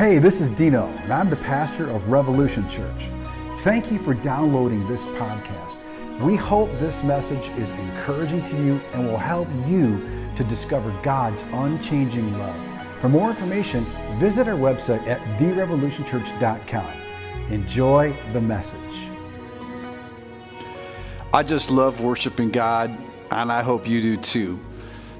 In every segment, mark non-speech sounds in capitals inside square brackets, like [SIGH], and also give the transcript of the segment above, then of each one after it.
Hey, this is Dino, and I'm the pastor of Revolution Church. Thank you for downloading this podcast. We hope this message is encouraging to you and will help you to discover God's unchanging love. For more information, visit our website at therevolutionchurch.com. Enjoy the message. I just love worshiping God, and I hope you do too.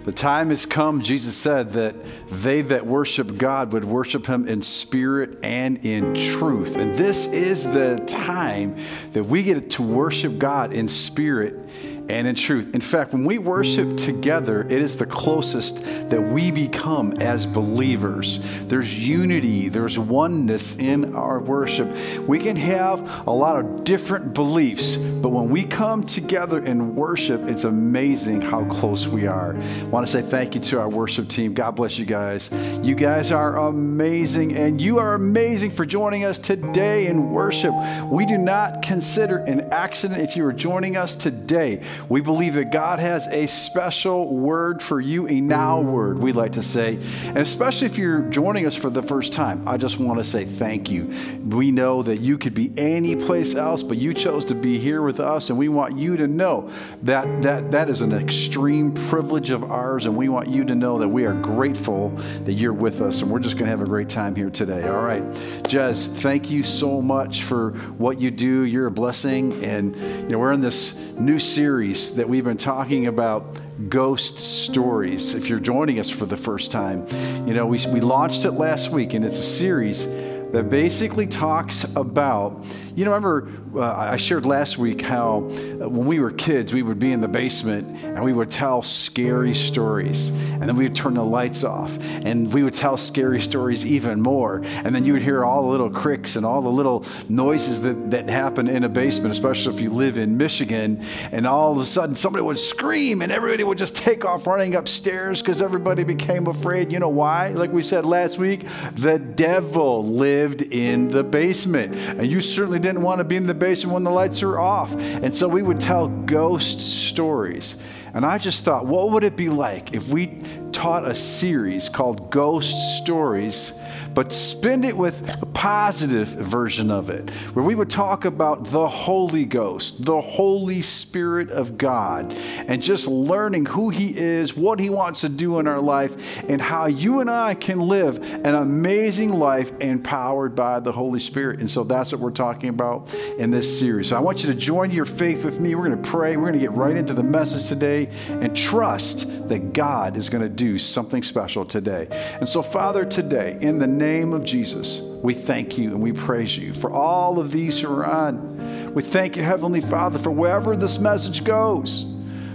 The time has come, Jesus said, that they that worship God would worship him in spirit and in truth. And this is the time that we get to worship God in spirit and in truth. In fact, when we worship together, it is the closest that we become as believers. There's unity, there's oneness in our worship. We can have a lot of different beliefs, but when we come together in worship, it's amazing how close we are. I want to say thank you to our worship team. God bless you guys. You guys are amazing, and you are amazing for joining us today in worship. We do not consider an accident if you are joining us today. We believe that God has a special word for you, a now word, we like to say. And especially if you're joining us for the first time, I just want to say thank you. We know that you could be any place else, but you chose to be here with us, and we want you to know that that, that is an extreme privilege of ours, and we want you to know that we are grateful that you're with us, and we're just going to have a great time here today. All right. Jez, thank you so much for what you do. You're a blessing, and you know, we're in this new series series that we've been talking about ghost stories. If you're joining us for the first time, you know, we, we launched it last week and it's a series that basically talks about, you know, remember uh, I shared last week how uh, when we were kids, we would be in the basement and we would tell scary stories. And then we would turn the lights off and we would tell scary stories even more. And then you would hear all the little cricks and all the little noises that, that happen in a basement, especially if you live in Michigan. And all of a sudden, somebody would scream and everybody would just take off running upstairs because everybody became afraid. You know why? Like we said last week, the devil lived in the basement. And you certainly didn't want to be in the basement when the lights are off. And so we would tell ghost stories. And I just thought, what would it be like if we taught a series called Ghost Stories but spend it with a positive version of it, where we would talk about the Holy Ghost, the Holy Spirit of God, and just learning who He is, what He wants to do in our life, and how you and I can live an amazing life empowered by the Holy Spirit. And so that's what we're talking about in this series. So I want you to join your faith with me. We're going to pray. We're going to get right into the message today and trust that God is going to do something special today. And so, Father, today, in the name of Jesus, we thank you and we praise you for all of these who are on. We thank you, Heavenly Father, for wherever this message goes,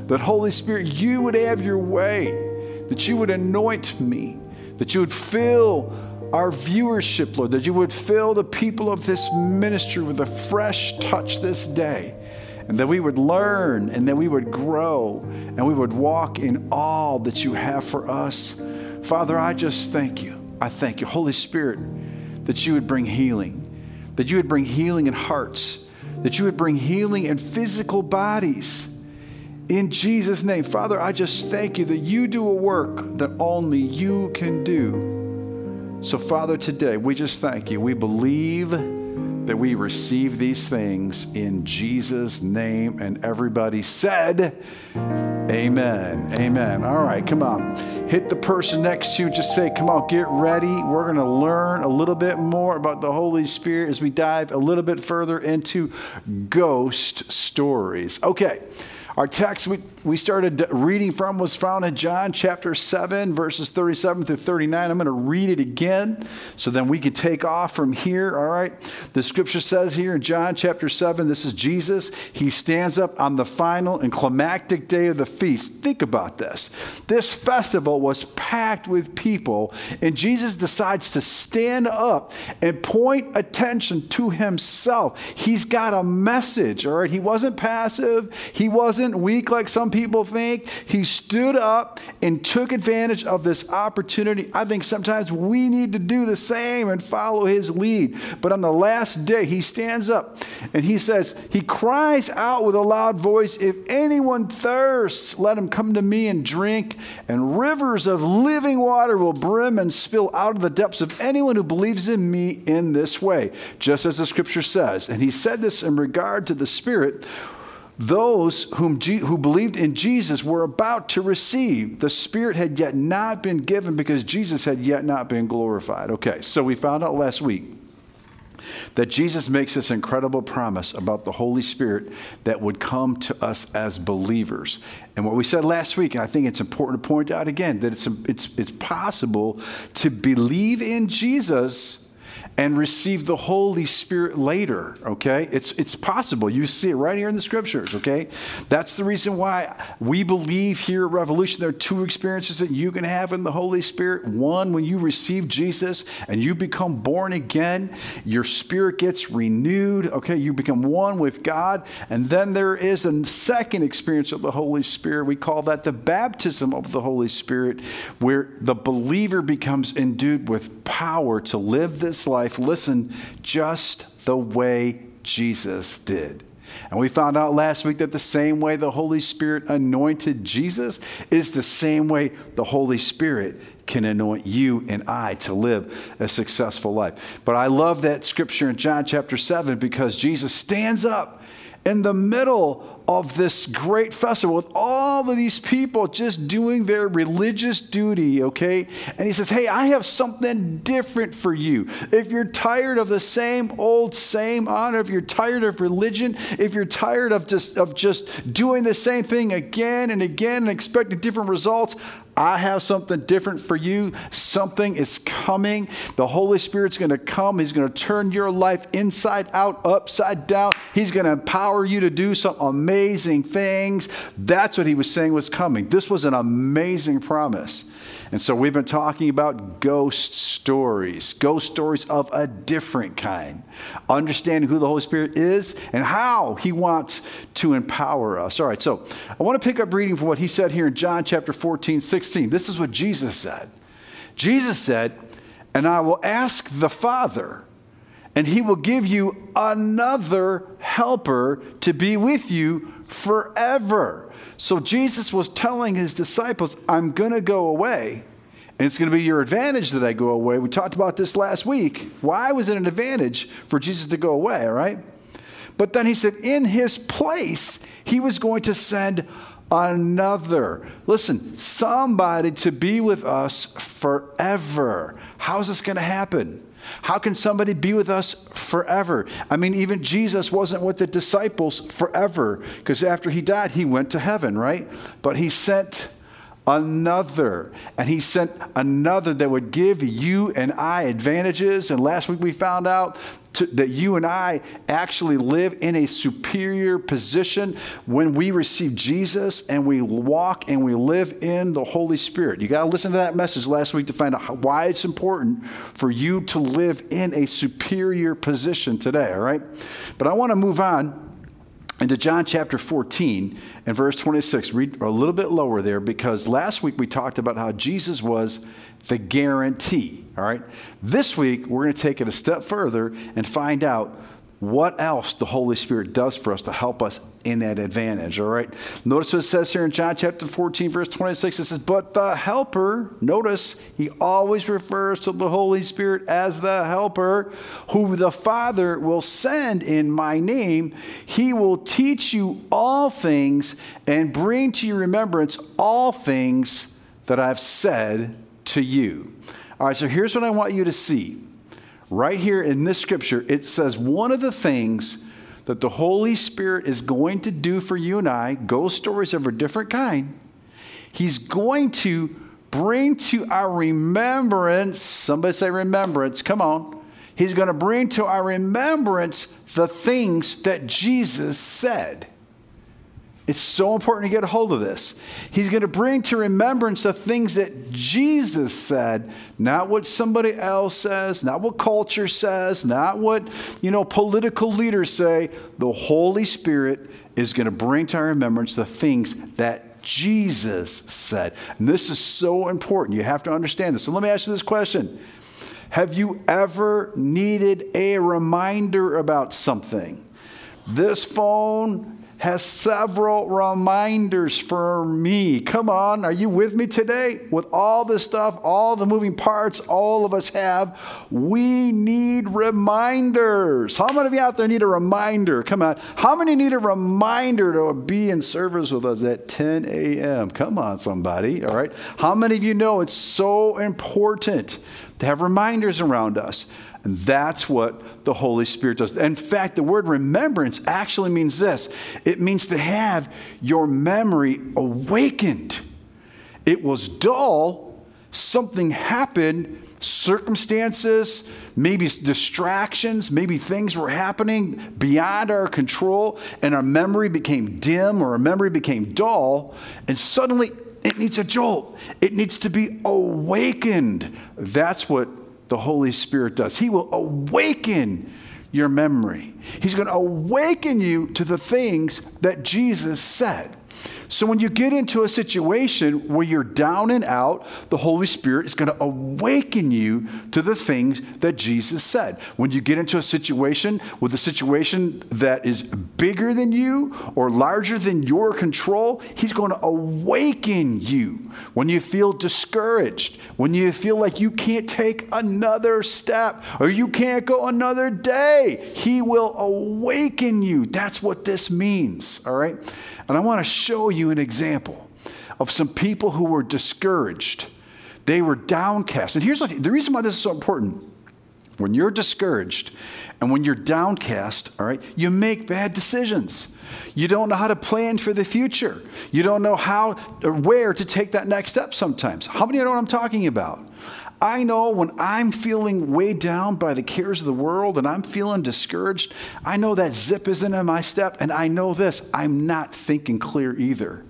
that Holy Spirit, you would have your way, that you would anoint me, that you would fill our viewership, Lord, that you would fill the people of this ministry with a fresh touch this day, and that we would learn and that we would grow and we would walk in all that you have for us. Father, I just thank you. I thank you, Holy Spirit, that you would bring healing, that you would bring healing in hearts, that you would bring healing in physical bodies. In Jesus' name, Father, I just thank you that you do a work that only you can do. So, Father, today we just thank you. We believe that we receive these things in Jesus' name. And everybody said, Amen. Amen. All right, come on. Hit the person next to you. Just say, Come on, get ready. We're going to learn a little bit more about the Holy Spirit as we dive a little bit further into ghost stories. Okay. Our text we, we started reading from was found in John chapter 7, verses 37 through 39. I'm going to read it again so then we can take off from here. All right. The scripture says here in John chapter 7, this is Jesus. He stands up on the final and climactic day of the feast. Think about this. This festival was packed with people, and Jesus decides to stand up and point attention to himself. He's got a message. All right. He wasn't passive, he wasn't weak like some people think. He stood up and took advantage of this opportunity. I think sometimes we need to do the same and follow his lead. But on the last day, he stands up and he says, He cries out with a loud voice, If anyone thirsts, let him come to me and drink, and rivers of living water will brim and spill out of the depths of anyone who believes in me in this way, just as the scripture says. And he said this in regard to the Spirit those whom G- who believed in Jesus were about to receive. The Spirit had yet not been given because Jesus had yet not been glorified. Okay, so we found out last week that Jesus makes this incredible promise about the Holy Spirit that would come to us as believers. And what we said last week, and I think it's important to point out again, that it's, it's, it's possible to believe in Jesus and receive the Holy Spirit later, okay? It's, it's possible. You see it right here in the scriptures, okay? That's the reason why we believe here at Revolution there are two experiences that you can have in the Holy Spirit. One, when you receive Jesus and you become born again, your spirit gets renewed, okay? You become one with God. And then there is a second experience of the Holy Spirit. We call that the baptism of the Holy Spirit, where the believer becomes endued with power to live this life listen, just the way Jesus did. And we found out last week that the same way the Holy Spirit anointed Jesus is the same way the Holy Spirit can anoint you and I to live a successful life. But I love that scripture in John chapter 7 because Jesus stands up in the middle of this great festival with all of these people just doing their religious duty, okay? And he says, Hey, I have something different for you. If you're tired of the same old, same honor, if you're tired of religion, if you're tired of just, of just doing the same thing again and again and expecting different results, I have something different for you. Something is coming. The Holy Spirit's going to come. He's going to turn your life inside out, upside down. He's going to empower you to do some amazing things. That's what he was saying was coming. This was an amazing promise. And so we've been talking about ghost stories, ghost stories of a different kind, understanding who the Holy Spirit is and how he wants to empower us. All right, so I want to pick up reading from what he said here in John chapter 14, 16. This is what Jesus said. Jesus said, And I will ask the Father, and he will give you another helper to be with you forever. So Jesus was telling his disciples, I'm going to go away. And it's going to be your advantage that I go away. We talked about this last week. Why was it an advantage for Jesus to go away, all right? But then he said, in his place, he was going to send another. Listen, somebody to be with us forever. How is this going to happen? How can somebody be with us forever? I mean, even Jesus wasn't with the disciples forever because after he died, he went to heaven, right? But he sent another. And he sent another that would give you and I advantages. And last week we found out to, that you and I actually live in a superior position when we receive Jesus and we walk and we live in the Holy Spirit. You got to listen to that message last week to find out why it's important for you to live in a superior position today, all right? But I want to move on into John chapter 14 and verse 26. Read a little bit lower there because last week we talked about how Jesus was the guarantee. All right. This week we're going to take it a step further and find out what else the Holy Spirit does for us to help us in that advantage. All right. Notice what it says here in John chapter 14, verse 26. It says, But the helper, notice he always refers to the Holy Spirit as the helper, who the Father will send in my name. He will teach you all things and bring to your remembrance all things that I've said to you. All right, so here's what I want you to see. Right here in this scripture, it says one of the things that the Holy Spirit is going to do for you and I, ghost stories of a different kind, He's going to bring to our remembrance, somebody say remembrance, come on. He's going to bring to our remembrance the things that Jesus said. It's so important to get a hold of this. He's going to bring to remembrance the things that Jesus said, not what somebody else says, not what culture says, not what, you know, political leaders say. The Holy Spirit is going to bring to our remembrance the things that Jesus said. And this is so important. You have to understand this. So let me ask you this question Have you ever needed a reminder about something? This phone has several reminders for me. Come on, are you with me today? With all this stuff, all the moving parts all of us have, we need reminders. How many of you out there need a reminder? Come on. How many need a reminder to be in service with us at 10 a.m.? Come on, somebody. All right. How many of you know it's so important to have reminders around us? And that's what the Holy Spirit does. In fact, the word remembrance actually means this it means to have your memory awakened. It was dull, something happened, circumstances, maybe distractions, maybe things were happening beyond our control, and our memory became dim or our memory became dull, and suddenly it needs a jolt. It needs to be awakened. That's what the Holy Spirit does. He will awaken your memory. He's going to awaken you to the things that Jesus said. So when you get into a situation where you're down and out, the Holy Spirit is going to awaken you to the things that Jesus said. When you get into a situation with a situation that is bigger than you or larger than your control, He's going to awaken you. When you feel discouraged, when you feel like you can't take another step or you can't go another day, He will awaken you. That's what this means, all right? And I want to show you an example of some people who were discouraged. They were downcast. And here's what, the reason why this is so important. When you're discouraged and when you're downcast, all right, you make bad decisions. You don't know how to plan for the future. You don't know how or where to take that next step sometimes. How many of you know what I'm talking about? I know when I'm feeling weighed down by the cares of the world and I'm feeling discouraged, I know that zip isn't in my step, and I know this I'm not thinking clear either.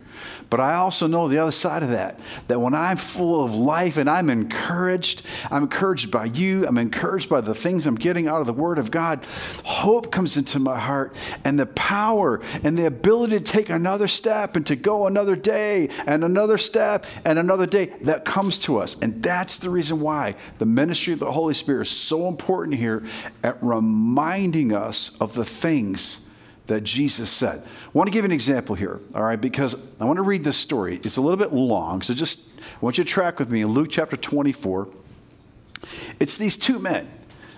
But I also know the other side of that, that when I'm full of life and I'm encouraged, I'm encouraged by you, I'm encouraged by the things I'm getting out of the Word of God, hope comes into my heart and the power and the ability to take another step and to go another day and another step and another day that comes to us. And that's the reason why the ministry of the Holy Spirit is so important here at reminding us of the things that Jesus said. I want to give an example here, all right, because I want to read this story. It's a little bit long, so just I want you to track with me in Luke chapter 24. It's these two men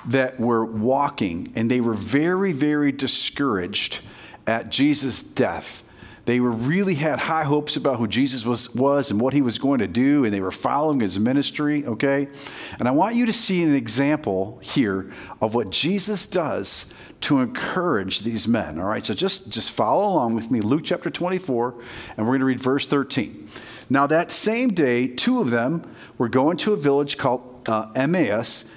that were walking, and they were very, very discouraged at Jesus' death. They were really had high hopes about who Jesus was, was and what he was going to do, and they were following his ministry, okay? And I want you to see an example here of what Jesus does to encourage these men. All right, so just, just follow along with me. Luke chapter 24, and we're going to read verse 13. Now, that same day, two of them were going to a village called uh, Emmaus,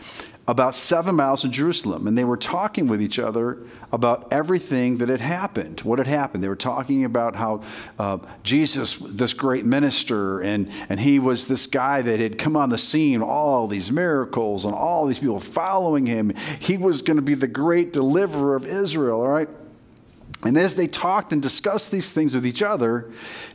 about seven miles from Jerusalem, and they were talking with each other about everything that had happened. What had happened? They were talking about how uh, Jesus was this great minister, and, and he was this guy that had come on the scene, all these miracles, and all these people following him. He was going to be the great deliverer of Israel, all right? And as they talked and discussed these things with each other,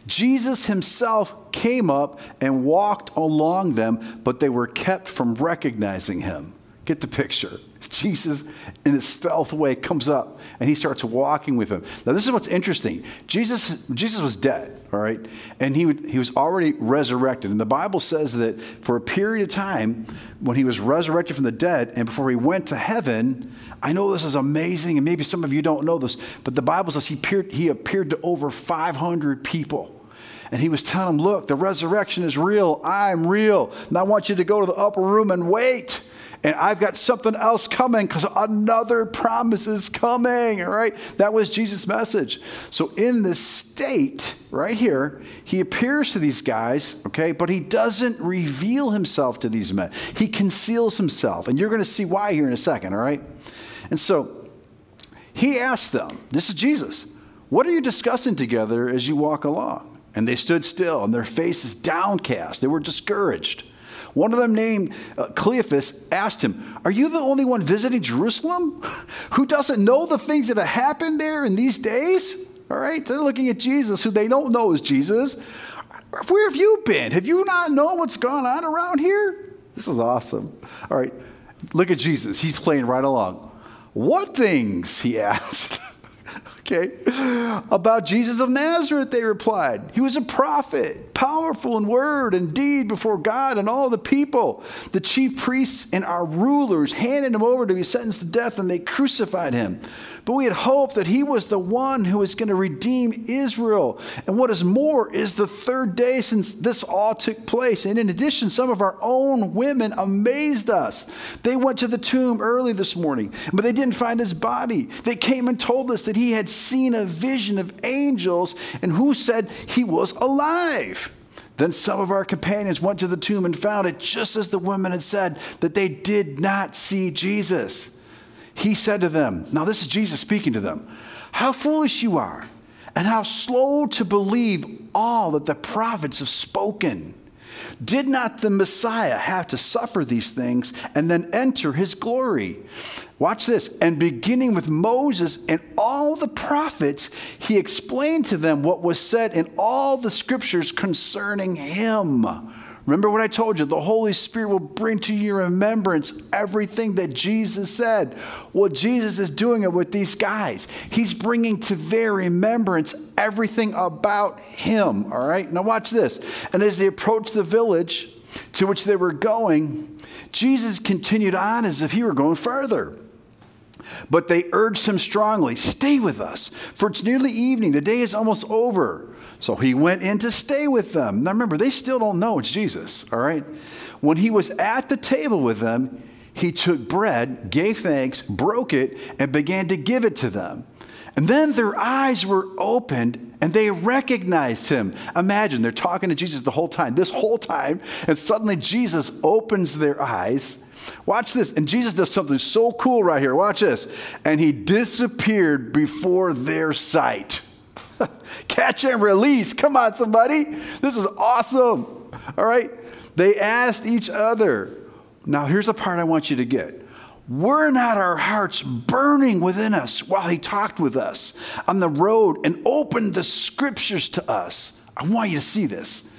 Jesus himself came up and walked along them, but they were kept from recognizing him. Get the picture. [LAUGHS] Jesus, in a stealth way, comes up and he starts walking with them. Now, this is what's interesting. Jesus, Jesus was dead, all right? And he, would, he was already resurrected. And the Bible says that for a period of time, when he was resurrected from the dead and before he went to heaven, I know this is amazing, and maybe some of you don't know this, but the Bible says he appeared, he appeared to over 500 people. And he was telling them, Look, the resurrection is real. I'm real. And I want you to go to the upper room and wait and I've got something else coming because another promise is coming. All right. That was Jesus' message. So, in this state right here, he appears to these guys, okay, but he doesn't reveal himself to these men. He conceals himself. And you're going to see why here in a second. All right. And so, he asked them, This is Jesus, what are you discussing together as you walk along? And they stood still, and their faces downcast. They were discouraged. One of them, named uh, Cleophas, asked him, Are you the only one visiting Jerusalem [LAUGHS] who doesn't know the things that have happened there in these days? All right? They're looking at Jesus, who they don't know is Jesus. Where have you been? Have you not known what's going on around here? This is awesome. All right, look at Jesus. He's playing right along. What things? He [LAUGHS] asked. okay. About Jesus of Nazareth, they replied. He was a prophet, powerful in word and deed before God and all the people. The chief priests and our rulers handed him over to be sentenced to death, and they crucified him. But we had hoped that he was the one who was going to redeem Israel. And what is more, is the third day since this all took place. And in addition, some of our own women amazed us. They went to the tomb early this morning, but they didn't find his body. They came and told us that he had seen a vision of angels and who said he was alive. Then some of our companions went to the tomb and found it just as the women had said, that they did not see Jesus he said to them, Now this is Jesus speaking to them, how foolish you are, and how slow to believe all that the prophets have spoken. Did not the Messiah have to suffer these things and then enter his glory? Watch this. And beginning with Moses and all the prophets, he explained to them what was said in all the scriptures concerning him. Remember what I told you? The Holy Spirit will bring to your remembrance everything that Jesus said. Well, Jesus is doing it with these guys. He's bringing to their remembrance everything about Him. All right? Now, watch this. And as they approached the village to which they were going, Jesus continued on as if he were going further. But they urged him strongly, Stay with us, for it's nearly evening. The day is almost over. So he went in to stay with them. Now remember, they still don't know it's Jesus, all right? When he was at the table with them, he took bread, gave thanks, broke it, and began to give it to them. And then their eyes were opened and they recognized him. Imagine they're talking to Jesus the whole time, this whole time, and suddenly Jesus opens their eyes. Watch this. And Jesus does something so cool right here. Watch this. And he disappeared before their sight. [LAUGHS] Catch and release. Come on, somebody. This is awesome. All right. They asked each other. Now, here's the part I want you to get. Were not our hearts burning within us while he talked with us on the road and opened the scriptures to us? I want you to see this.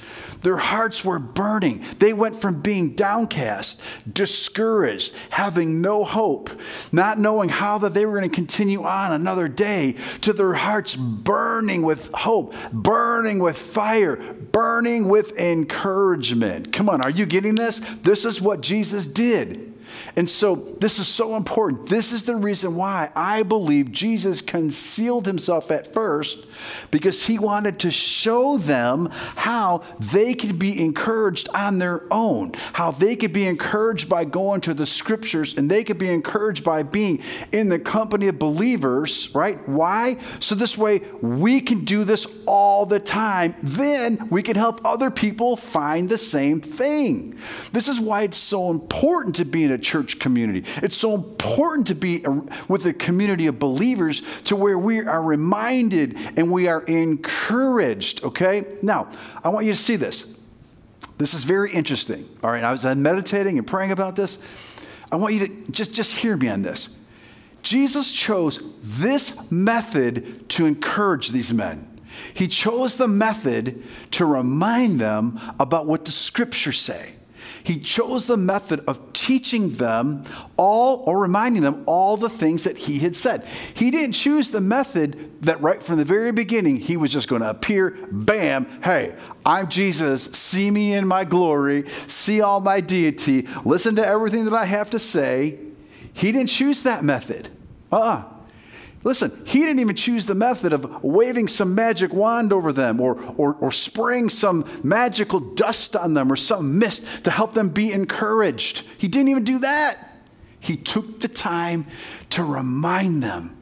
Their hearts were burning. They went from being downcast, discouraged, having no hope, not knowing how that they were going to continue on another day, to their hearts burning with hope, burning with fire, burning with encouragement. Come on, are you getting this? This is what Jesus did. And so this is so important. This is the reason why I believe Jesus concealed himself at first because he wanted to show them how they could be encouraged on their own, how they could be encouraged by going to the scriptures and they could be encouraged by being in the company of believers, right? Why? So this way we can do this all the time. Then we can help other people find the same thing. This is why it's so important to be in a church community. It's so important to be with a community of believers to where we are reminded and we are encouraged, okay? Now, I want you to see this. This is very interesting. All right, I was meditating and praying about this. I want you to just, just hear me on this. Jesus chose this method to encourage these men. He chose the method to remind them about what the scriptures say. He chose the method of teaching them all or reminding them all the things that he had said. He didn't choose the method that right from the very beginning he was just going to appear, bam, hey, I'm Jesus, see me in my glory, see all my deity, listen to everything that I have to say. He didn't choose that method. Uh uh-uh. uh Listen, he didn't even choose the method of waving some magic wand over them or, or, or spraying some magical dust on them or some mist to help them be encouraged. He didn't even do that. He took the time to remind them.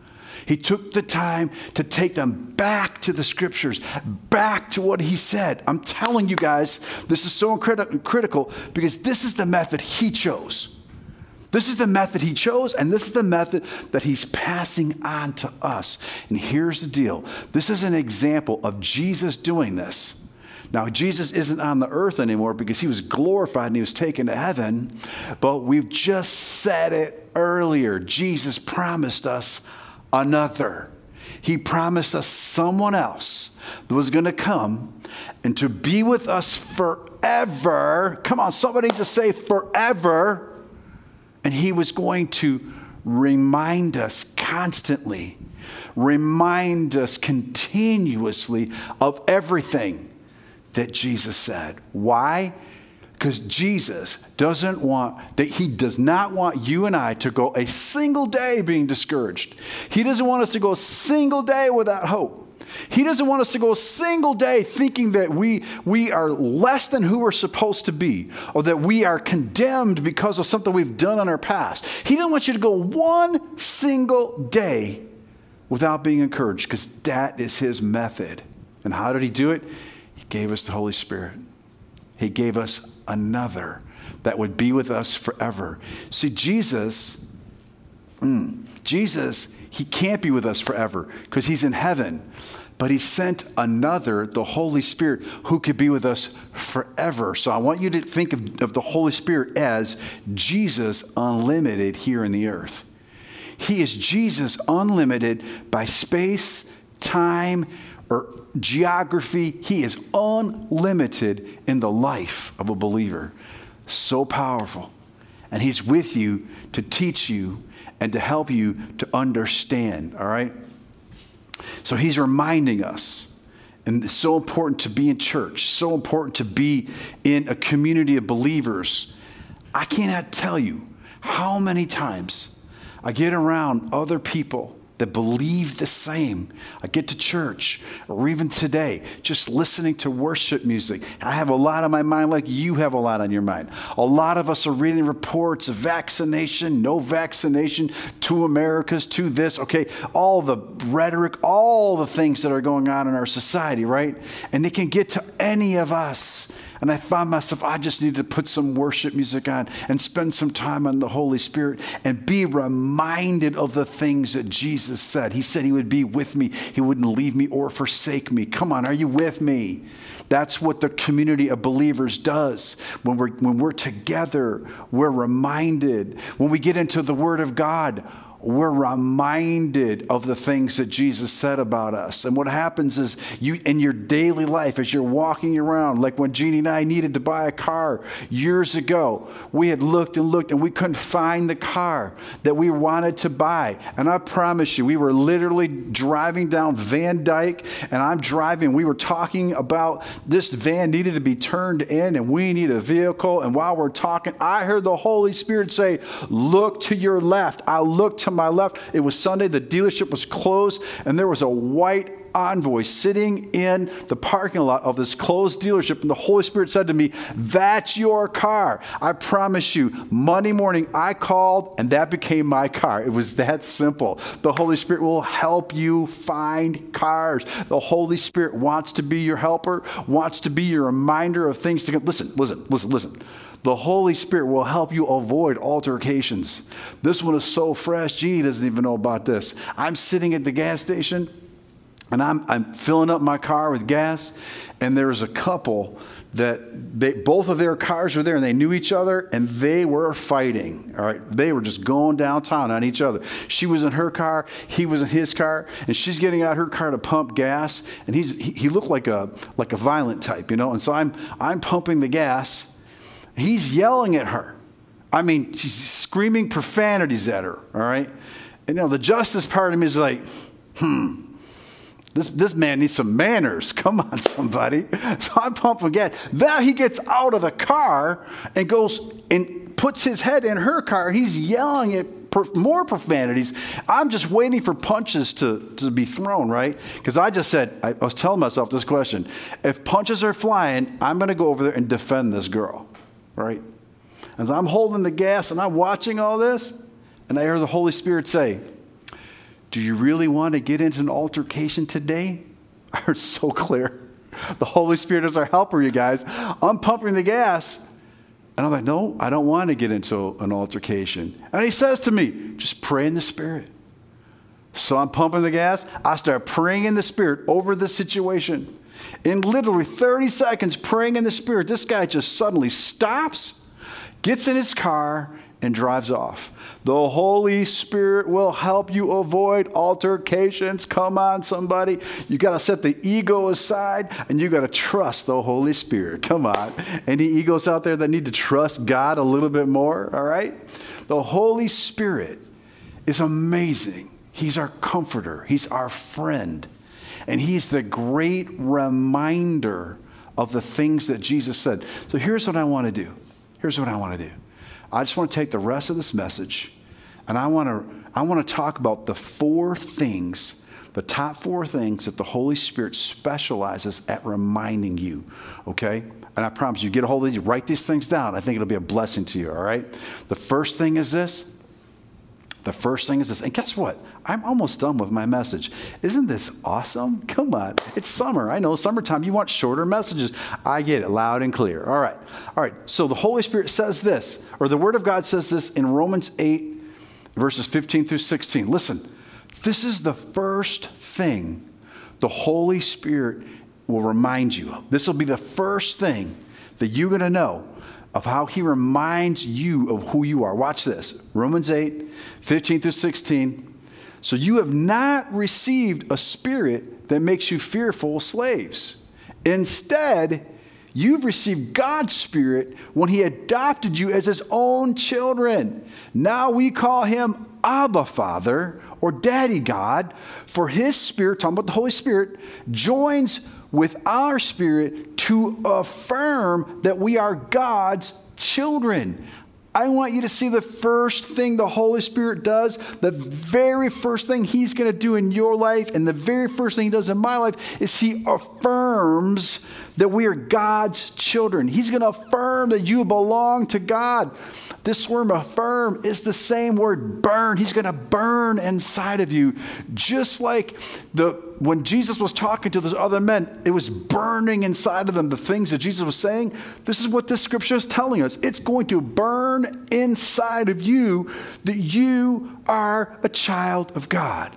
He took the time to take them back to the scriptures, back to what he said. I'm telling you guys, this is so incredible critical because this is the method he chose. This is the method he chose, and this is the method that he's passing on to us. And here's the deal this is an example of Jesus doing this. Now, Jesus isn't on the earth anymore because he was glorified and he was taken to heaven, but we've just said it earlier. Jesus promised us another. He promised us someone else that was going to come and to be with us forever. Come on, somebody to say forever. And He was going to remind us constantly, remind us continuously of everything that Jesus said. Why? Because Jesus doesn't want, that He does not want you and I to go a single day being discouraged. He doesn't want us to go a single day without hope. He doesn't want us to go a single day thinking that we, we are less than who we're supposed to be or that we are condemned because of something we've done in our past. He doesn't want you to go one single day without being encouraged because that is His method. And how did He do it? He gave us the Holy Spirit. He gave us another that would be with us forever. See, Jesus, mm, Jesus, he can't be with us forever because he's in heaven. But he sent another, the Holy Spirit, who could be with us forever. So I want you to think of, of the Holy Spirit as Jesus unlimited here in the earth. He is Jesus unlimited by space, time, or geography. He is unlimited in the life of a believer. So powerful. And He's with you to teach you and to help you to understand, all right? So He's reminding us. And it's so important to be in church, so important to be in a community of believers. I cannot tell you how many times I get around other people that believe the same. I get to church, or even today, just listening to worship music. I have a lot on my mind, like you have a lot on your mind. A lot of us are reading reports of vaccination, no vaccination, two Americas, to this, okay, all the rhetoric, all the things that are going on in our society, right? And it can get to any of us. And I found myself, I just need to put some worship music on and spend some time on the Holy Spirit and be reminded of the things that Jesus said. He said He would be with me, He wouldn't leave me or forsake me. Come on, are you with me? That's what the community of believers does. When we're, when we're together, we're reminded. When we get into the Word of God, we're reminded of the things that Jesus said about us. And what happens is you in your daily life as you're walking around, like when Jeannie and I needed to buy a car years ago, we had looked and looked and we couldn't find the car that we wanted to buy. And I promise you, we were literally driving down Van Dyke and I'm driving, we were talking about this van needed to be turned in and we need a vehicle. And while we're talking, I heard the Holy Spirit say, Look to your left. I looked to my left. It was Sunday, the dealership was closed, and there was a white envoy sitting in the parking lot of this closed dealership. And the Holy Spirit said to me, That's your car. I promise you, Monday morning I called and that became my car. It was that simple. The Holy Spirit will help you find cars. The Holy Spirit wants to be your helper, wants to be your reminder of things to come. Listen, listen, listen, listen. The Holy Spirit will help you avoid altercations. This one is so fresh. Jeannie doesn't even know about this. I'm sitting at the gas station and I'm, I'm filling up my car with gas, and there was a couple that they, both of their cars were there and they knew each other and they were fighting. All right. They were just going downtown on each other. She was in her car, he was in his car, and she's getting out her car to pump gas. And he's, he, he looked like a, like a violent type, you know. And so I'm, I'm pumping the gas He's yelling at her. I mean, she's screaming profanities at her, all right? And you know, the justice part of me is like, hmm, this, this man needs some manners. [LAUGHS] Come on, somebody. So I'm pumping gas. Now he gets out of the car and goes and puts his head in her car. He's yelling at more profanities. I'm just waiting for punches to, to be thrown, right? Because I just said, I was telling myself this question if punches are flying, I'm going to go over there and defend this girl right? As I'm holding the gas and I'm watching all this, and I hear the Holy Spirit say, Do you really want to get into an altercation today? [LAUGHS] I heard so clear. The Holy Spirit is our helper, you guys. I'm pumping the gas. And I'm like, No, I don't want to get into an altercation. And he says to me, Just pray in the Spirit. So I'm pumping the gas. I start praying in the Spirit over the situation. In literally 30 seconds, praying in the Spirit, this guy just suddenly stops, gets in his car, and drives off. The Holy Spirit will help you avoid altercations. Come on, somebody. You got to set the ego aside and you got to trust the Holy Spirit. Come on. Any egos out there that need to trust God a little bit more? All right? The Holy Spirit is amazing. He's our comforter, He's our friend, and He's the great reminder of the things that Jesus said. So here's what I want to do. Here's what I want to do. I just want to take the rest of this message and I want to I want to talk about the four things, the top four things that the Holy Spirit specializes at reminding you. Okay? And I promise you, get a hold of these, write these things down. I think it'll be a blessing to you, all right? The first thing is this the first thing is this. And guess what? I'm almost done with my message. Isn't this awesome? Come on. It's summer. I know, summertime, you want shorter messages. I get it loud and clear. All right. All right. So the Holy Spirit says this, or the Word of God says this in Romans 8, verses 15 through 16. Listen, this is the first thing the Holy Spirit will remind you of. This will be the first thing that you're going to know of how he reminds you of who you are. Watch this Romans 8, 15 through 16. So you have not received a spirit that makes you fearful slaves. Instead, you've received God's spirit when he adopted you as his own children. Now we call him Abba Father or Daddy God, for his spirit, talking about the Holy Spirit, joins with our spirit to affirm that we are God's children. I want you to see the first thing the Holy Spirit does, the very first thing He's going to do in your life, and the very first thing He does in my life is He affirms that we are God's children. He's going to affirm that you belong to God. This word affirm is the same word burn. He's going to burn inside of you. Just like the when Jesus was talking to those other men, it was burning inside of them the things that Jesus was saying. This is what this scripture is telling us. It's going to burn inside of you that you are a child of God.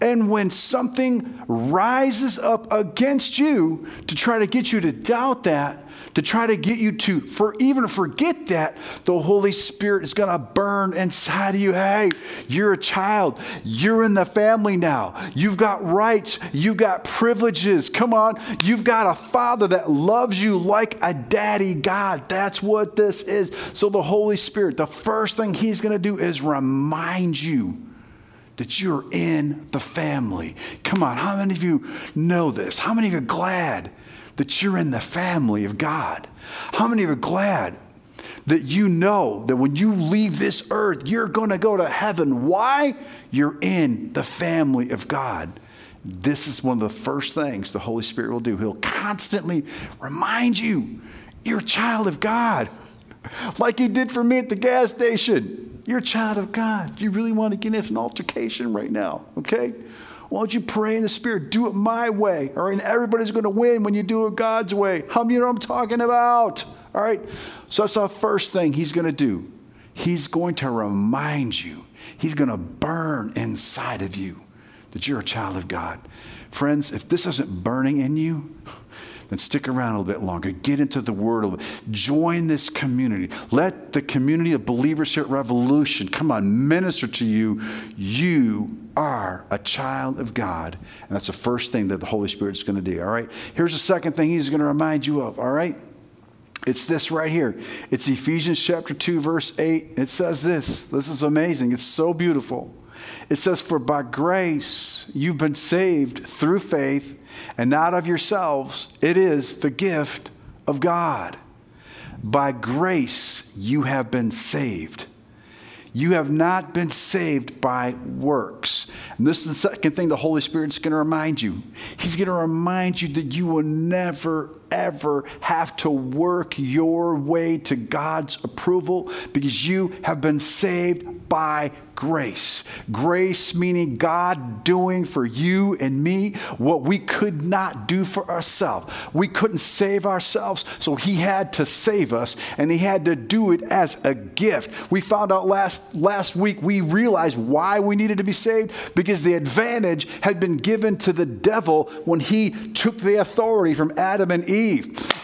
And when something rises up against you to try to get you to doubt that, to try to get you to for even forget that, the Holy Spirit is going to burn inside of you. Hey, you're a child. You're in the family now. You've got rights. You've got privileges. Come on. You've got a father that loves you like a daddy God. That's what this is. So the Holy Spirit, the first thing he's going to do is remind you that you're in the family. Come on, how many of you know this? How many of you are glad that you're in the family of God? How many of you are glad that you know that when you leave this earth, you're going to go to heaven? Why? You're in the family of God. This is one of the first things the Holy Spirit will do. He'll constantly remind you you're a child of God, like He did for me at the gas station. You're a child of God. You really want to get into an altercation right now, okay? Why don't you pray in the Spirit? Do it my way, all right? And everybody's going to win when you do it God's way. How many know what I'm talking about? All right? So that's the first thing He's going to do. He's going to remind you, He's going to burn inside of you that you're a child of God. Friends, if this isn't burning in you, then stick around a little bit longer. Get into the Word a little bit. Join this community. Let the community of believers here at Revolution come on, minister to you. You are a child of God. And that's the first thing that the Holy Spirit is going to do, all right? Here's the second thing He's going to remind you of, all right? It's this right here. It's Ephesians chapter 2, verse 8. It says this. This is amazing. It's so beautiful. It says, For by grace you've been saved through faith and not of yourselves. It is the gift of God. By grace you have been saved. You have not been saved by works. And this is the second thing the Holy Spirit's going to remind you. He's going to remind you that you will never, ever have to work your way to God's approval because you have been saved by grace. Grace meaning God doing for you and me what we could not do for ourselves. We couldn't save ourselves, so He had to save us, and He had to do it as a gift. We found out last, last week, we realized why we needed to be saved because the advantage had been given to the devil when he took the authority from Adam and Eve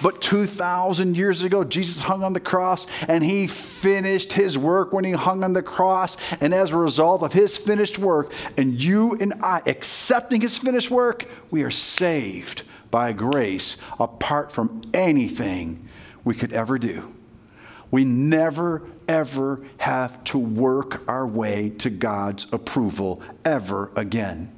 But 2,000 years ago, Jesus hung on the cross and he finished his work when he hung on the cross. And as a result of his finished work, and you and I accepting his finished work, we are saved by grace apart from anything we could ever do. We never, ever have to work our way to God's approval ever again.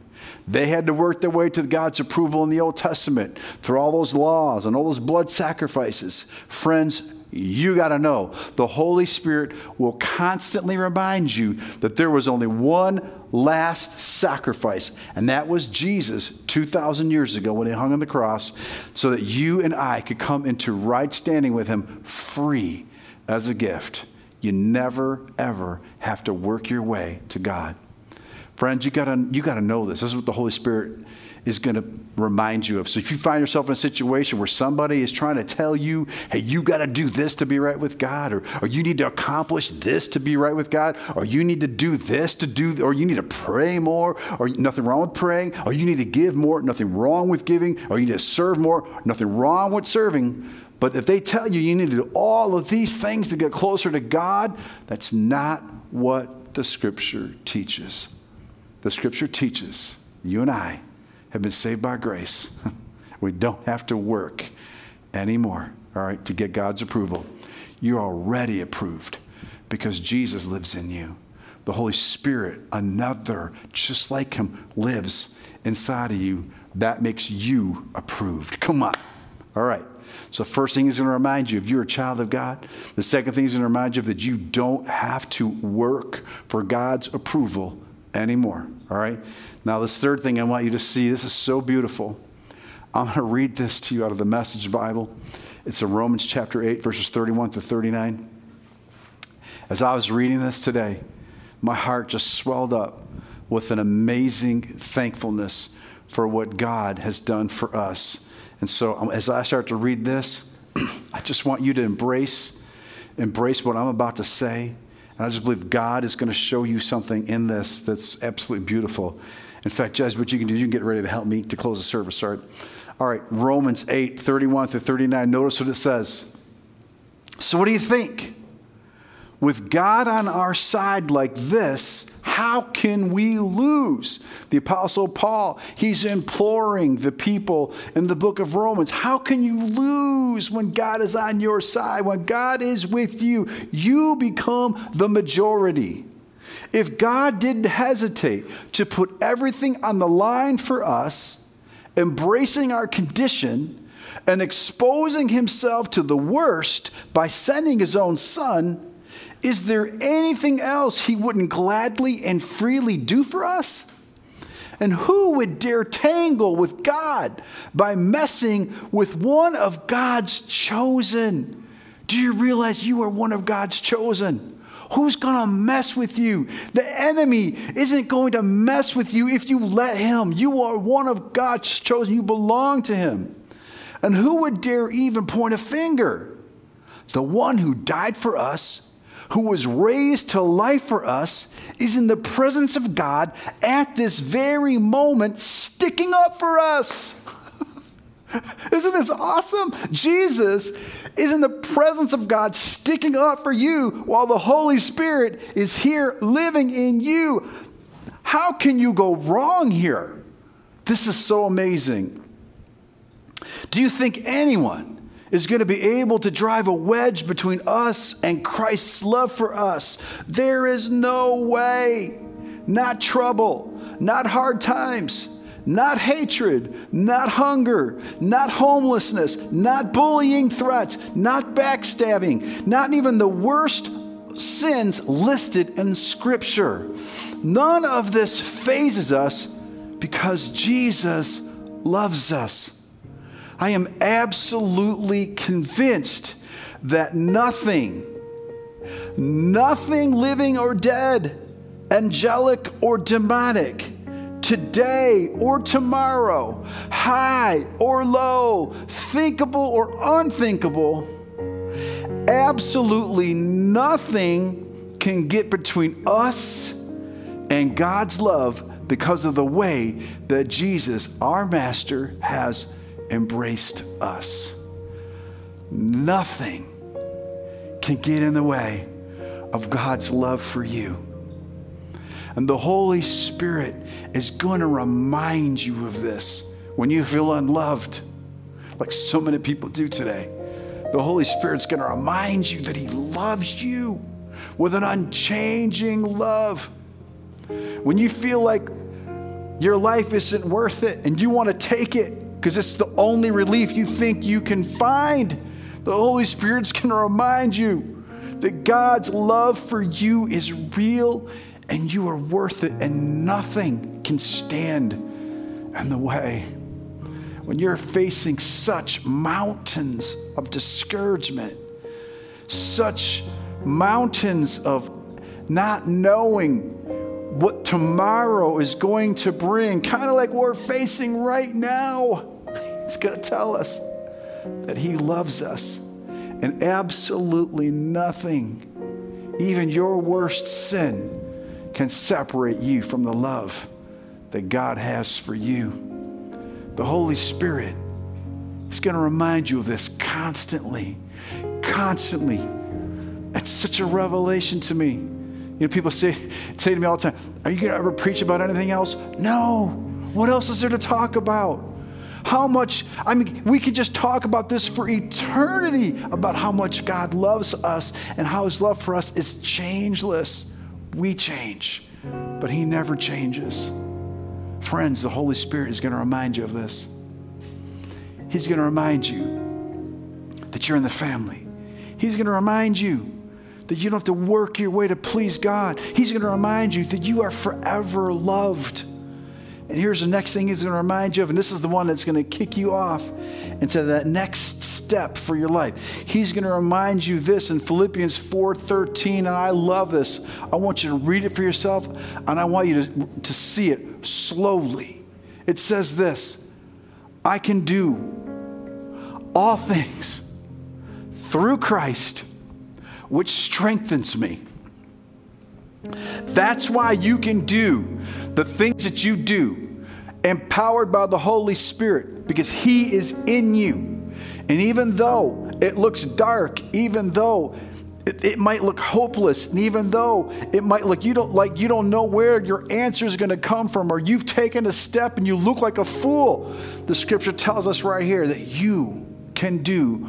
They had to work their way to God's approval in the Old Testament through all those laws and all those blood sacrifices. Friends, you got to know the Holy Spirit will constantly remind you that there was only one last sacrifice, and that was Jesus 2,000 years ago when he hung on the cross, so that you and I could come into right standing with him free as a gift. You never, ever have to work your way to God. Friends, you gotta, you gotta know this. This is what the Holy Spirit is to remind you of. So if you find yourself in a situation where somebody is trying to tell you, hey, you got to do this to be right with God, or, or you need to accomplish this to be right with God, or you need to do this to do, or you need to pray more, or nothing wrong with praying, or you need to give more, nothing wrong with giving, or you need to serve more, nothing wrong with serving. But if they tell you you need to do all of these things to get closer to God, that's not what the scripture teaches. The scripture teaches you and I have been saved by grace. [LAUGHS] we don't have to work anymore, all right, to get God's approval. You're already approved because Jesus lives in you. The Holy Spirit, another, just like Him, lives inside of you. That makes you approved. Come on. All right. So, first thing is going to remind you if you're a child of God. The second thing is going to remind you that you don't have to work for God's approval anymore. All right? Now, this third thing I want you to see this is so beautiful. I'm going to read this to you out of the Message Bible. It's in Romans chapter 8, verses 31 to 39. As I was reading this today, my heart just swelled up with an amazing thankfulness for what God has done for us. And so, um, as I start to read this, [CLEARS THROAT] I just want you to embrace, embrace what I'm about to say. And I just believe God is going to show you something in this that's absolutely beautiful. In fact, Jez, what you can do, you can get ready to help me to close the service. All right. All right, Romans 8, 31 through 39. Notice what it says. So, what do you think? With God on our side like this, how can we lose? The Apostle Paul, he's imploring the people in the book of Romans how can you lose when God is on your side? When God is with you, you become the majority. If God didn't hesitate to put everything on the line for us, embracing our condition, and exposing himself to the worst by sending his own son, is there anything else he wouldn't gladly and freely do for us? And who would dare tangle with God by messing with one of God's chosen? Do you realize you are one of God's chosen? Who's going to mess with you? The enemy isn't going to mess with you if you let him. You are one of God's chosen. You belong to him. And who would dare even point a finger? The one who died for us who was raised to life for us, is in the presence of God at this very moment, sticking up for us. [LAUGHS] Isn't this awesome? Jesus is in the presence of God, sticking up for you while the Holy Spirit is here living in you. How can you go wrong here? This is so amazing. Do you think anyone is going to be able to drive a wedge between us and Christ's love for us. There is no way. Not trouble, not hard times, not hatred, not hunger, not homelessness, not bullying threats, not backstabbing, not even the worst sins listed in Scripture. None of this fazes us because Jesus loves us. I am absolutely convinced that nothing, nothing living or dead, angelic or demonic, today or tomorrow, high or low, thinkable or unthinkable, absolutely nothing can get between us and God's love because of the way that Jesus, our Master, has embraced us. nothing can get in the way of God's love for you. And the Holy Spirit is going to remind you of this when you feel unloved, like so many people do today. The Holy Spirit's going to remind you that He loves you with an unchanging love. When you feel like your life isn't worth it and you want to take it because it's the only relief you think you can find, the Holy Spirit's going to remind you that God's love for you is real and you are worth it, and nothing can stand in the way. When you're facing such mountains of discouragement, such mountains of not knowing what tomorrow is going to bring, kind of like we're facing right now, He's going to tell us that He loves us, and absolutely nothing, even your worst sin, can separate you from the love that God has for you. The Holy Spirit is going to remind you of this constantly, constantly. It's such a revelation to me. You know, people say, say to me all the time, Are you going to ever preach about anything else? No. What else is there to talk about? How much, I mean, we could just talk about this for eternity about how much God loves us and how his love for us is changeless. We change, but He never changes. Friends, the Holy Spirit is going to remind you of this. He's going to remind you that you're in the family. He's going to remind you that you don't have to work your way to please God. He's going to remind you that you are forever loved. And here's the next thing he's going to remind you of, and this is the one that's going to kick you off into that next step for your life. He's going to remind you this in Philippians 4:13, and I love this. I want you to read it for yourself, and I want you to, to see it slowly. It says this: I can do all things through Christ, which strengthens me. That's why you can do the things that you do, empowered by the Holy Spirit, because He is in you. And even though it looks dark, even though it, it, might look hopeless, and even though it might look you don't like you don't know where your answer is going to come from, or you've taken a step and you look like a fool, the scripture tells us right here that you can do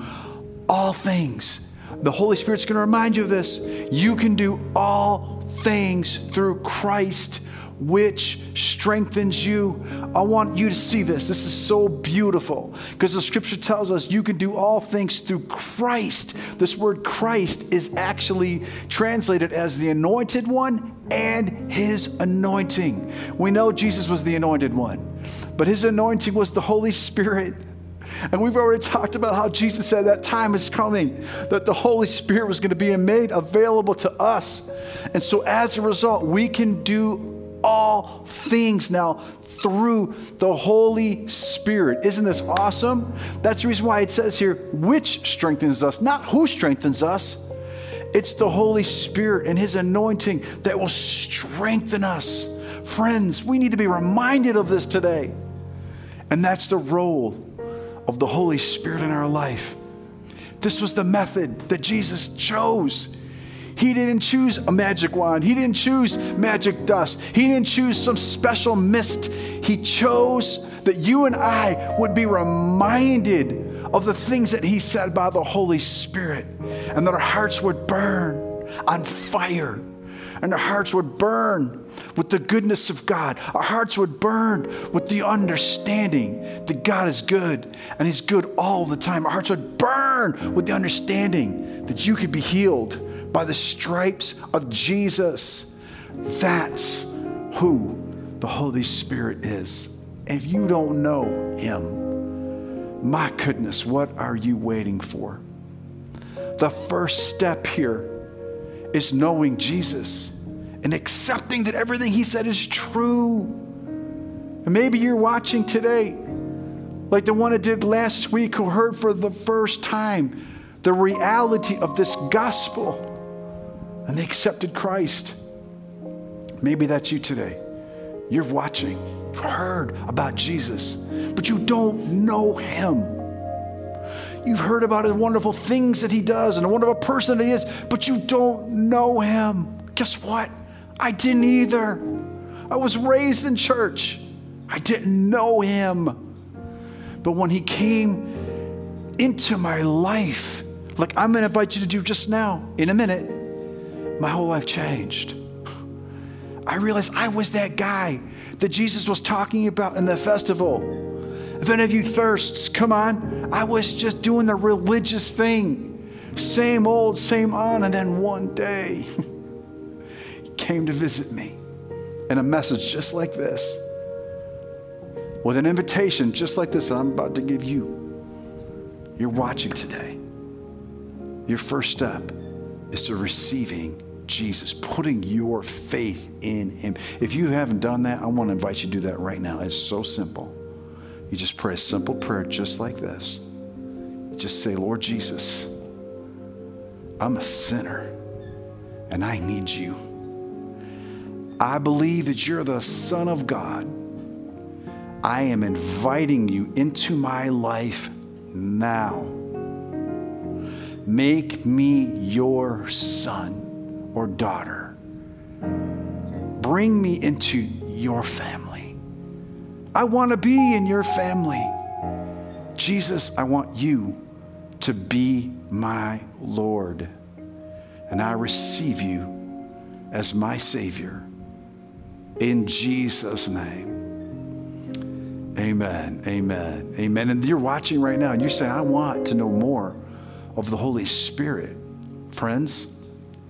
all things. The Holy Spirit's going to remind you of this. You can do all things through Christ which strengthens you. I want you to see this. This is so beautiful because the scripture tells us you can do all things through Christ. This word Christ is actually translated as the anointed one and his anointing. We know Jesus was the anointed one, but his anointing was the Holy Spirit. And we've already talked about how Jesus said that time is coming, that the Holy Spirit was going to be made available to us. And so as a result, we can do all things now through the Holy Spirit. Isn't this awesome? That's the reason why it says here, which strengthens us, not who strengthens us. It's the Holy Spirit and His anointing that will strengthen us. Friends, we need to be reminded of this today. And that's the role of the Holy Spirit in our life. This was the method that Jesus chose. He didn't choose a magic wand. He didn't choose magic dust. He didn't choose some special mist. He chose that you and I would be reminded of the things that He said by the Holy Spirit and that our hearts would burn on fire and our hearts would burn with the goodness of God. Our hearts would burn with the understanding that God is good and He's good all the time. Our hearts would burn with the understanding that you could be healed by the stripes of Jesus. That's who the Holy Spirit is. If you don't know Him, my goodness, what are you waiting for? The first step here is knowing Jesus and accepting that everything He said is true. And maybe you're watching today, like the one I did last week, who heard for the first time the reality of this gospel and they accepted Christ. Maybe that's you today. You're watching, you've heard about Jesus, but you don't know him. You've heard about the wonderful things that he does and the wonderful person that he is, but you don't know him. Guess what? I didn't either. I was raised in church. I didn't know him. But when he came into my life, like I'm going to invite you to do just now, in a minute, my whole life changed. I realized I was that guy that Jesus was talking about in the festival. If any of you thirsts, come on. I was just doing the religious thing. Same old, same on. And then one day, he [LAUGHS] came to visit me and a message just like this with an invitation just like this I'm about to give you. You're watching today. Your first step is to receiving Jesus, putting your faith in Him. If you haven't done that, I want to invite you to do that right now. It's so simple. You just pray a simple prayer just like this. Just say, Lord Jesus, I'm a sinner and I need you. I believe that you're the Son of God I am inviting you into my life now. Make me your son or daughter. Bring me into your family. I want to be in your family. Jesus, I want you to be my Lord. And I receive you as my Savior. In Jesus' name. Amen. Amen. Amen. And you're watching right now and you say, I want to know more of the Holy Spirit. Friends,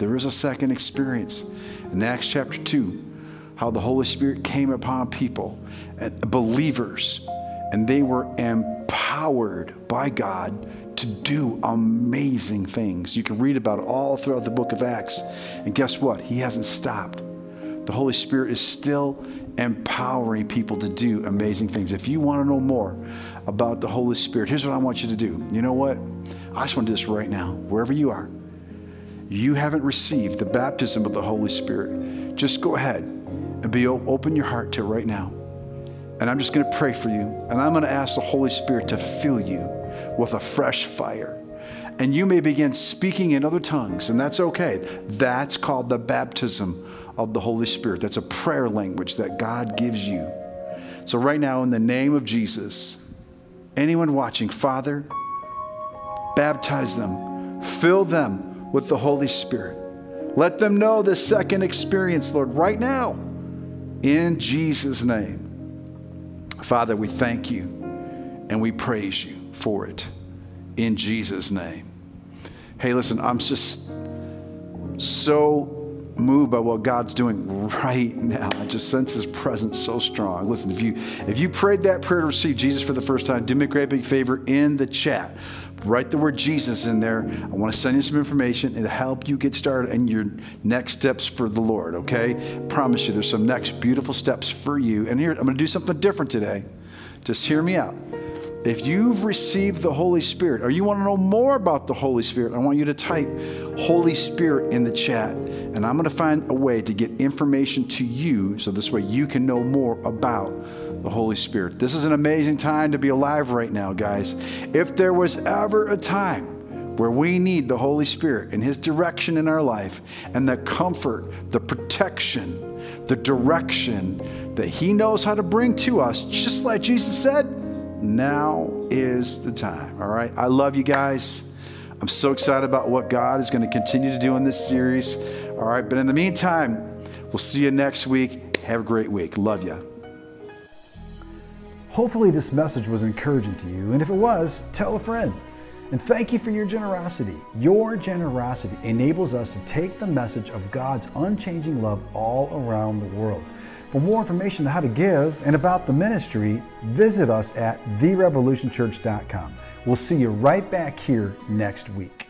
there is a second experience in Acts chapter 2 how the Holy Spirit came upon people, uh, believers, and they were empowered by God to do amazing things. You can read about it all throughout the book of Acts. And guess what? He hasn't stopped. The Holy Spirit is still empowering people to do amazing things. If you want to know more about the Holy Spirit, here's what I want you to do. You know what? I just want to do this right now, wherever you are. You haven't received the baptism of the Holy Spirit. Just go ahead and be open your heart to it right now. And I'm just going to pray for you. And I'm going to ask the Holy Spirit to fill you with a fresh fire. And you may begin speaking in other tongues, and that's okay. That's called the baptism of the Holy Spirit. That's a prayer language that God gives you. So, right now, in the name of Jesus, anyone watching, Father, baptize them, fill them with the Holy Spirit. Let them know the second experience, Lord, right now, in Jesus' name. Father, we thank you and we praise you for it in Jesus' name. Hey, listen, I'm just so moved by what God's doing right now. I just sense His presence so strong. Listen, if you if you prayed that prayer to receive Jesus for the first time, do me a great big favor in the chat. Write the word Jesus in there. I want to send you some information and help you get started and your next steps for the Lord. Okay, promise you, there's some next beautiful steps for you. And here I'm going to do something different today. Just hear me out. If you've received the Holy Spirit or you want to know more about the Holy Spirit, I want you to type Holy Spirit in the chat. And I'm going to find a way to get information to you so this way you can know more about the Holy Spirit. This is an amazing time to be alive right now, guys. If there was ever a time where we need the Holy Spirit and His direction in our life and the comfort, the protection, the direction that He knows how to bring to us, just like Jesus said, now is the time. All right. I love you guys. I'm so excited about what God is going to continue to do in this series. All right. But in the meantime, we'll see you next week. Have a great week. Love you. Hopefully, this message was encouraging to you. And if it was, tell a friend. And thank you for your generosity. Your generosity enables us to take the message of God's unchanging love all around the world. For more information on how to give and about the ministry, visit us at therevolutionchurch.com. We'll see you right back here next week.